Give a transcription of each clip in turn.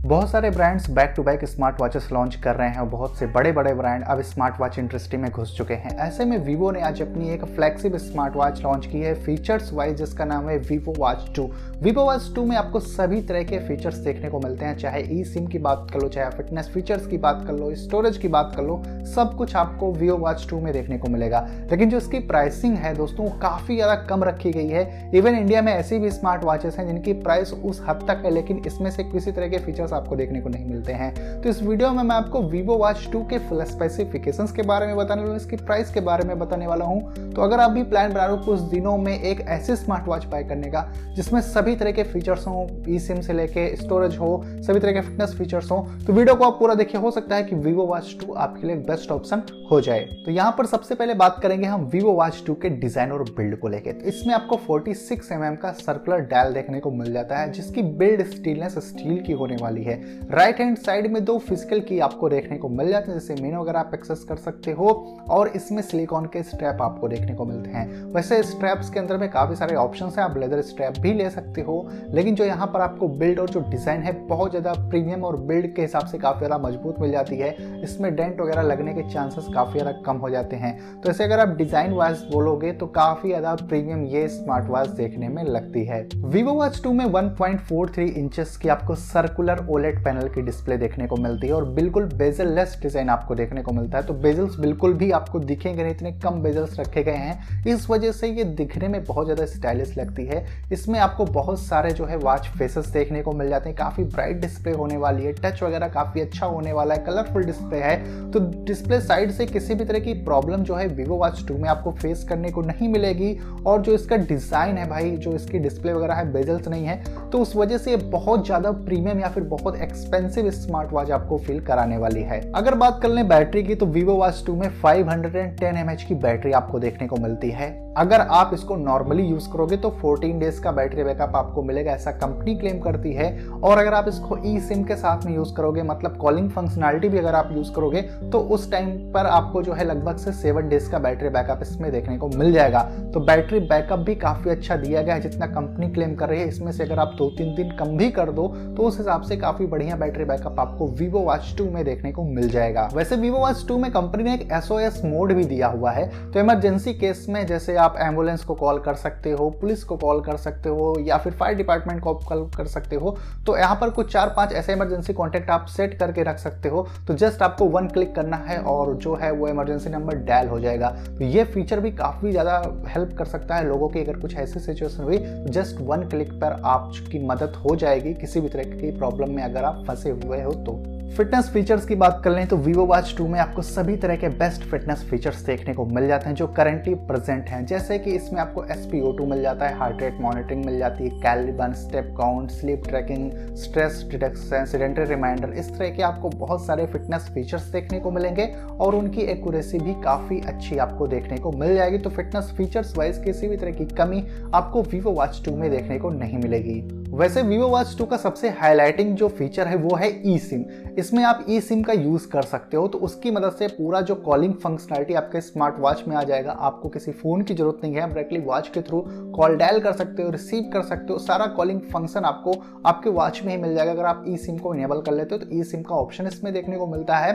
बहुत सारे brands back to back smart watches launch कर रहे हैं और बहुत से बड़े बड़े ब्रांड अब स्मार्ट वॉच इंडस्ट्री में घुस चुके हैं। ऐसे में वीवो ने आज अपनी एक फ्लैगशिप स्मार्ट वॉच लॉन्च की है फीचर्स वाइज जिसका नाम है Vivo watch two Vivo watch two में आपको सभी तरह के फीचर्स देखने को मिलते हैं, चाहे ई सिम की बात कर लो, चाहे फिटनेस फीचर्स की बात कर लो स्टोरेज की बात कर लो, सब कुछ आपको वीवो वॉच टू में देखने को मिलेगा। लेकिन जो इसकी प्राइसिंग है दोस्तों काफ़ी ज़्यादा कम रखी गई है। इवन इंडिया में ऐसी भी स्मार्ट वॉचेस हैं जिनकी प्राइस उस हद तक है, लेकिन इसमें से किसी तरह के फीचर्स आपको देखने को नहीं मिलते हैं। तो इस वीडियो में मैं आपको वीवो वॉच टू के स्पेसिफिकेशन के बारे में बताने वाला हूँ, इसकी प्राइस के बारे में बताने वाला हूँ। तो अगर आप भी प्लान बना रहे हो कुछ दिनों में एक ऐसी स्मार्ट वॉच बाय करने का, जिसमें सभी तरह के फीचर्स हो ई सिम से लेके स्टोरेज हो, सभी तरह के फिटनेस फीचर्स हो तो वीडियो को आप पूरा देखिए, हो सकता है कि वीवो वॉच टू आपके लिए बेस्ट ऑप्शन हो जाए। तो यहाँ पर सबसे पहले बात करेंगे हम वीवो वॉच टू के डिज़ाइन और बिल्ड को लेकर तो इसमें आपको 46 सिक्स mm का सर्कुलर डायल देखने को मिल जाता है, जिसकी बिल्ड स्टीलनेस स्टील की होने वाली है। राइट हैंड साइड में दो फ़िज़िकल की आपको देखने को मिल जाते हैं, जैसे मेन वगैरह आप एक्सेस कर सकते हो, और इसमें सिलिकॉन के स्ट्रैप आपको देखने को मिलते हैं। वैसे स्ट्रैप्स के अंदर में काफ़ी सारे ऑप्शन है, आप लेदर स्ट्रैप भी ले सकते हो, लेकिन जो यहाँ पर आपको बिल्ड और जो डिज़ाइन है, बहुत ज़्यादा प्रीमियम और बिल्ड के हिसाब से काफ़ी ज़्यादा मज़बूत मिल जाती है। इसमें डेंट वगैरह लगने के चांसेस काफ़ी ज़्यादा कम हो जाते हैं। तो ऐसे अगर आप डिज़ाइन वाइज बोलोगे तो काफ़ी ज़्यादा प्रीमियम ये स्मार्ट वॉच देखने में लगती है। Vivo Watch 2 में 1.43 इंचेस की आपको सर्कुलर ओलेट पैनल की डिस्प्ले देखने को मिलती है और बिल्कुल बेजल लेस डिज़ाइन आपको देखने को मिलता है। तो बेजल्स बिल्कुल भी आपको दिखेंगे नहीं, इतने कम बेजल्स रखे गए हैं। इस वजह से ये दिखने में बहुत ज़्यादा स्टाइलिश लगती है। इसमें आपको बहुत सारे जो है वॉच फेसेस देखने को मिल जाते हैं। काफ़ी ब्राइट डिस्प्ले होने वाली है। टच वगैरह काफ़ी अच्छा होने वाला है। कलरफुल डिस्प्ले है। तो डिस्प्ले साइड से किसी भी तरह की प्रॉब्लम जो है Vivo Watch 2 में आपको फेस करने को नहीं मिलेगी। और जो इसका डिज़ाइन है भाई, जो इसकी डिस्प्ले वगैरह है बेजल्स नहीं है। तो उस वजह से ये बहुत ज़्यादा प्रीमियम या फिर बहुत एक्सपेंसिव स्मार्ट वॉच आपको फील कराने वाली है। अगर बात कर लें बैटरी की तो Vivo Watch 2 में 510 mAh की बैटरी आपको देखने को मिलती है। अगर आप इसको नॉर्मली यूज़ करोगे तो 14 डेज़ का बैटरी बैकअप आपको मिलेगा, ऐसा कंपनी क्लेम करती है। और अगर आप इसको ई सिम के साथ में यूज़ करोगे मतलब कॉलिंग फंक्शनैलिटी भी अगर आप यूज़ करोगे तो उस टाइम पर आपको जो है लगभग से सेवन डेज़ का बैटरी बैकअप इसमें देखने को मिल जाएगा। तो बैटरी बैकअप भी काफ़ी अच्छा दिया गया है, जितना कंपनी क्लेम कर रही है। इसमें से अगर आप दो तीन दिन कम भी कर दो तो उस हिसाब से काफ़ी बढ़िया बैटरी बैकअप आपको वीवो वॉच टू में देखने को मिल जाएगा। वैसे वीवो वॉच टू में कंपनी ने एक एसओएस मोड भी दिया हुआ है तो इमरजेंसी केस में जैसे आप एंबुलेंस को कॉल कर सकते हो पुलिस को कॉल कर सकते हो, या फिर फायर डिपार्टमेंट को कॉल कर सकते हो तो यहाँ पर कुछ चार पाँच ऐसे इमरजेंसी कॉन्टेक्ट आप सेट करके रख सकते हो तो जस्ट आपको वन क्लिक करना है और जो है वो इमरजेंसी नंबर डायल हो जाएगा। तो ये फीचर भी काफ़ी ज़्यादा हेल्प कर सकता है लोगों की, अगर कुछ ऐसी सिचुएशन हुई जस्ट वन क्लिक पर आपकी मदद हो जाएगी, किसी भी तरह की प्रॉब्लम में अगर आप फंसे हुए हो तो फिटनेस फीचर्स की बात कर लें तो Vivo Watch 2 में आपको सभी तरह के बेस्ट फिटनेस फीचर्स देखने को मिल जाते हैं जो करंटली प्रेजेंट हैं। जैसे कि इसमें आपको SpO2 मिल जाता है हार्ट रेट मॉनिटरिंग मिल जाती है calorie burn step count sleep tracking stress detection sedentary reminder इस तरह के आपको बहुत सारे फिटनेस फीचर्स देखने को मिलेंगे और उनकी एक्यूरेसी भी काफ़ी अच्छी आपको देखने को मिल जाएगी। तो फिटनेस फीचर्स वाइज किसी भी तरह की कमी आपको Vivo Watch 2 में देखने को नहीं मिलेगी। वैसे Vivo Watch 2 का सबसे हाईलाइटिंग जो फीचर है वो है ई सिम इसमें आप ई सिम का यूज़ कर सकते हो तो उसकी मदद से पूरा जो कॉलिंग फंक्शनलिटी आपके स्मार्ट वॉच में आ जाएगा। आपको किसी फ़ोन की ज़रूरत नहीं है, आप डायरेक्टली वॉच के थ्रू कॉल डायल कर सकते हो रिसीव कर सकते हो। सारा कॉलिंग फ़ंक्शन आपको आपके वॉच में ही मिल जाएगा। अगर आप ई सिम को इनेबल कर लेते हो तो ई सिम का ऑप्शन इसमें देखने को मिलता है।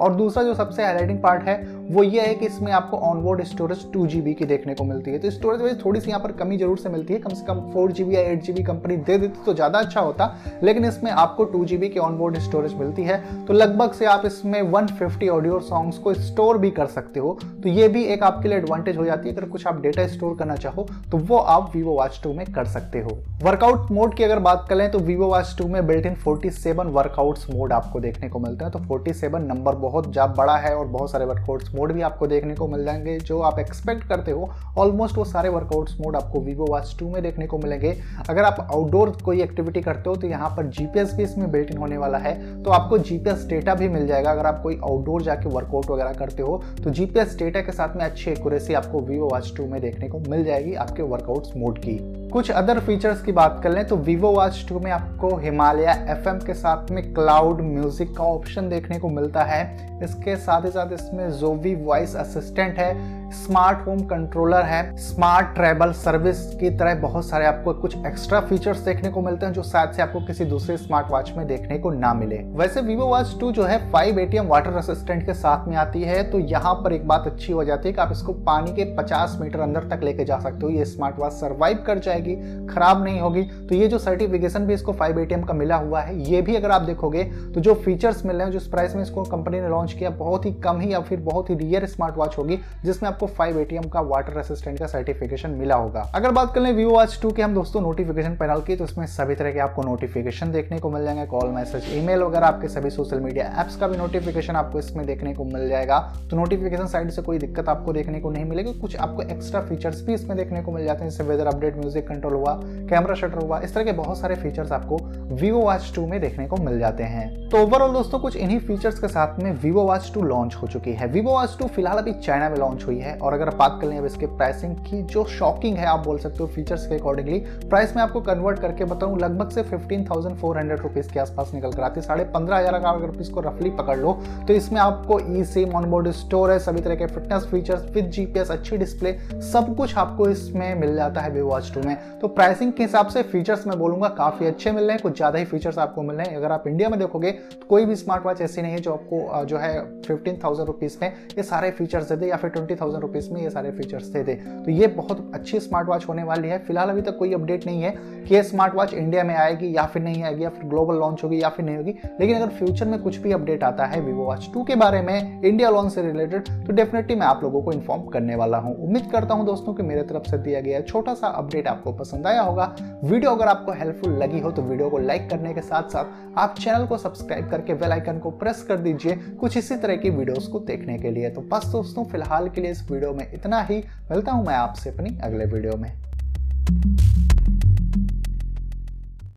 और दूसरा जो सबसे हाईलाइटिंग पार्ट है, वो ये है कि इसमें आपको ऑनबोर्ड स्टोरेज टू जी की देखने को मिलती है। तो स्टोरेज वजह थोड़ी सी यहाँ पर कमी ज़रूर से मिलती है। कम से कम फोर जी या एट जी कंपनी दे देती तो ज़्यादा अच्छा होता, लेकिन इसमें आपको टू जी की ऑनबोर्ड स्टोरेज मिलती है। तो लगभग से आप इसमें वन ऑडियो सॉन्ग्स को स्टोर भी कर सकते हो। तो ये भी एक आपके लिए एडवांटेज हो जाती है। अगर कुछ आप डेटा स्टोर करना चाहो तो वो आप वीवो वॉच टू में कर सकते हो। वर्कआउट मोड की अगर बात करें तो वीवो वॉच टू में built in forty workouts mode आपको देखने को मिलता है। तो फोर्टी नंबर बहुत ज़्यादा बड़ा है और बहुत सारे वर्कआउट्स मोड भी आपको देखने को मिल जाएँगे, जो आप एक्सपेक्ट करते हो ऑलमोस्ट वो सारे वर्कआउट्स मोड आपको वीवो वॉच टू में देखने को मिलेंगे। अगर आप आउटडोर कोई एक्टिविटी करते हो तो यहाँ पर जीपीएस भी इसमें बिल्ट इन होने वाला है तो आपको जीपीएस डेटा भी मिल जाएगा। अगर आप कोई आउटडोर जाके वर्कआउट वगैरह करते हो तो जीपीएस डेटा के साथ में अच्छी एक्यूरेसी आपको वीवो वॉच टू में देखने को मिल जाएगी आपके वर्कआउट्स मोड की। कुछ अदर फीचर्स की बात कर लें तो वीवो वॉच टू में आपको हिमालय FM के साथ में क्लाउड म्यूज़िक का ऑप्शन देखने को मिलता है। इसके साथ ही साथ इसमें जोवी वॉइस असिस्टेंट है। स्मार्ट होम कंट्रोलर है, स्मार्ट ट्रेवल सर्विस की तरह बहुत सारे आपको कुछ एक्स्ट्रा फीचर्स देखने को मिलते हैं जो शायद से आपको किसी दूसरे स्मार्ट वॉच में देखने को ना मिले। वैसे वीवो वॉच टू जो है फाइव एटीएम वाटर असिस्टेंट के साथ में आती है तो यहाँ पर एक बात अच्छी हो जाती है कि आप इसको पानी के 50 मीटर अंदर तक लेके जा सकते हो। ये स्मार्ट वॉच सर्वाइव कर जाएगी, खराब नहीं होगी। तो ये जो सर्टिफिकेशन भी इसको फाइव एटीएम का मिला हुआ है, ये भी अगर आप देखोगे तो जो फीचर्स मिल रहे हैं जिस प्राइस में इसको कंपनी ने लॉन्च किया, बहुत ही कम ही या फिर बहुत ही रियर स्मार्ट वॉच होगी, जिसमें आपको फाइव एटीएम का वाटर असिस्टेंट का सर्टिफिकेशन मिला होगा। अगर बात कर लें वीवो वॉच टू के, हम दोस्तों नोटिफिकेशन पैनल की तो इसमें सभी तरह के आपको नोटिफिकेशन देखने को मिल जाएँगे। कॉल मैसेज ईमेल वगैरह आपके सभी सोशल मीडिया एप्स का भी नोटिफिकेशन आपको इसमें देखने को मिल जाएगा। तो नोटिफिकेशन साइड से कोई दिक्कत आपको देखने को नहीं मिलेगी। कुछ आपको एक्स्ट्रा फीचर्स भी इसमें देखने को मिल जाते हैं, जैसे वेदर अपडेट म्यूज़िक कंट्रोल हुआ कैमरा शटर हुआ, इस तरह के बहुत सारे फीचर्स आपको वीवो वॉच टू में देखने को मिल जाते हैं। तो ओवरऑल दोस्तों, कुछ इन्हीं फीचर्स के साथ में वीवो वॉच टू लॉन्च हो चुकी है। वीवो वॉच टू फ़िलहाल अभी चाइना में लॉन्च हुई है। और अगर आप बात कर लें अब इसके प्राइसिंग की, जो शॉकिंग है आप बोल सकते हो फीचर्स के अकॉर्डिंगली प्राइस में आपको कन्वर्ट करके बताऊँ, लगभग से fifteen thousand four hundred rupees के आसपास निकल कर आती है। साढ़े पंद्रह हज़ार का अगर इसको रफली पकड़ लो तो इसमें आपको ई सिम ऑनबोर्ड स्टोरेज सभी तरह के फिटनेस फीचर्स विद जीपीएस अच्छी डिस्प्ले सब कुछ आपको इसमें मिल जाता है वीवो वॉच टू में। तो प्राइसिंग के हिसाब से फीचर्स मैं बोलूँगा काफ़ी अच्छे मिल रहे हैं, कुछ ज़्यादा ही फीचर्स आपको मिल रहे हैं। अगर आप इंडिया में देखोगे तो कोई भी स्मार्ट वॉच ऐसी नहीं है जो आपको जो है फिफ्टीन थाउज़ेंड रुपीज़ में ये सारे फीचर्स दे दे या फिर ट्वेंटी रुपीज़ में ये सारे फीचर्स दे दे तो ये बहुत अच्छी स्मार्ट वॉच होने वाली है। फ़िलहाल अभी तक कोई अपडेट नहीं है कि ये स्मार्ट वॉच इंडिया में आएगी या फिर नहीं आएगी या फिर ग्लोबल लॉन्च होगी या फिर नहीं होगी। लेकिन अगर फ्यूचर में कुछ भी अपडेट आता है वीवो वॉच टू के बारे में इंडिया लॉन्च से रिलेटेड तो डेफिनेटली मैं आप लोगों को इन्फॉर्म करने वाला हूँ। उम्मीद करता हूँ दोस्तों कि मेरे तरफ़ से दिया गया छोटा सा अपडेट आपको पसंद आया होगा। वीडियो अगर आपको हेल्पफुल लगी हो तो वीडियो को लाइक करने के साथ साथ आप चैनल को सब्सक्राइब करके बेल आइकन को प्रेस कर दीजिए कुछ इसी तरह की वीडियोस को देखने के लिए। तो बस दोस्तों, फ़िलहाल के लिए इस वीडियो में इतना ही। मिलता हूँ मैं आपसे अपनी अगले वीडियो में।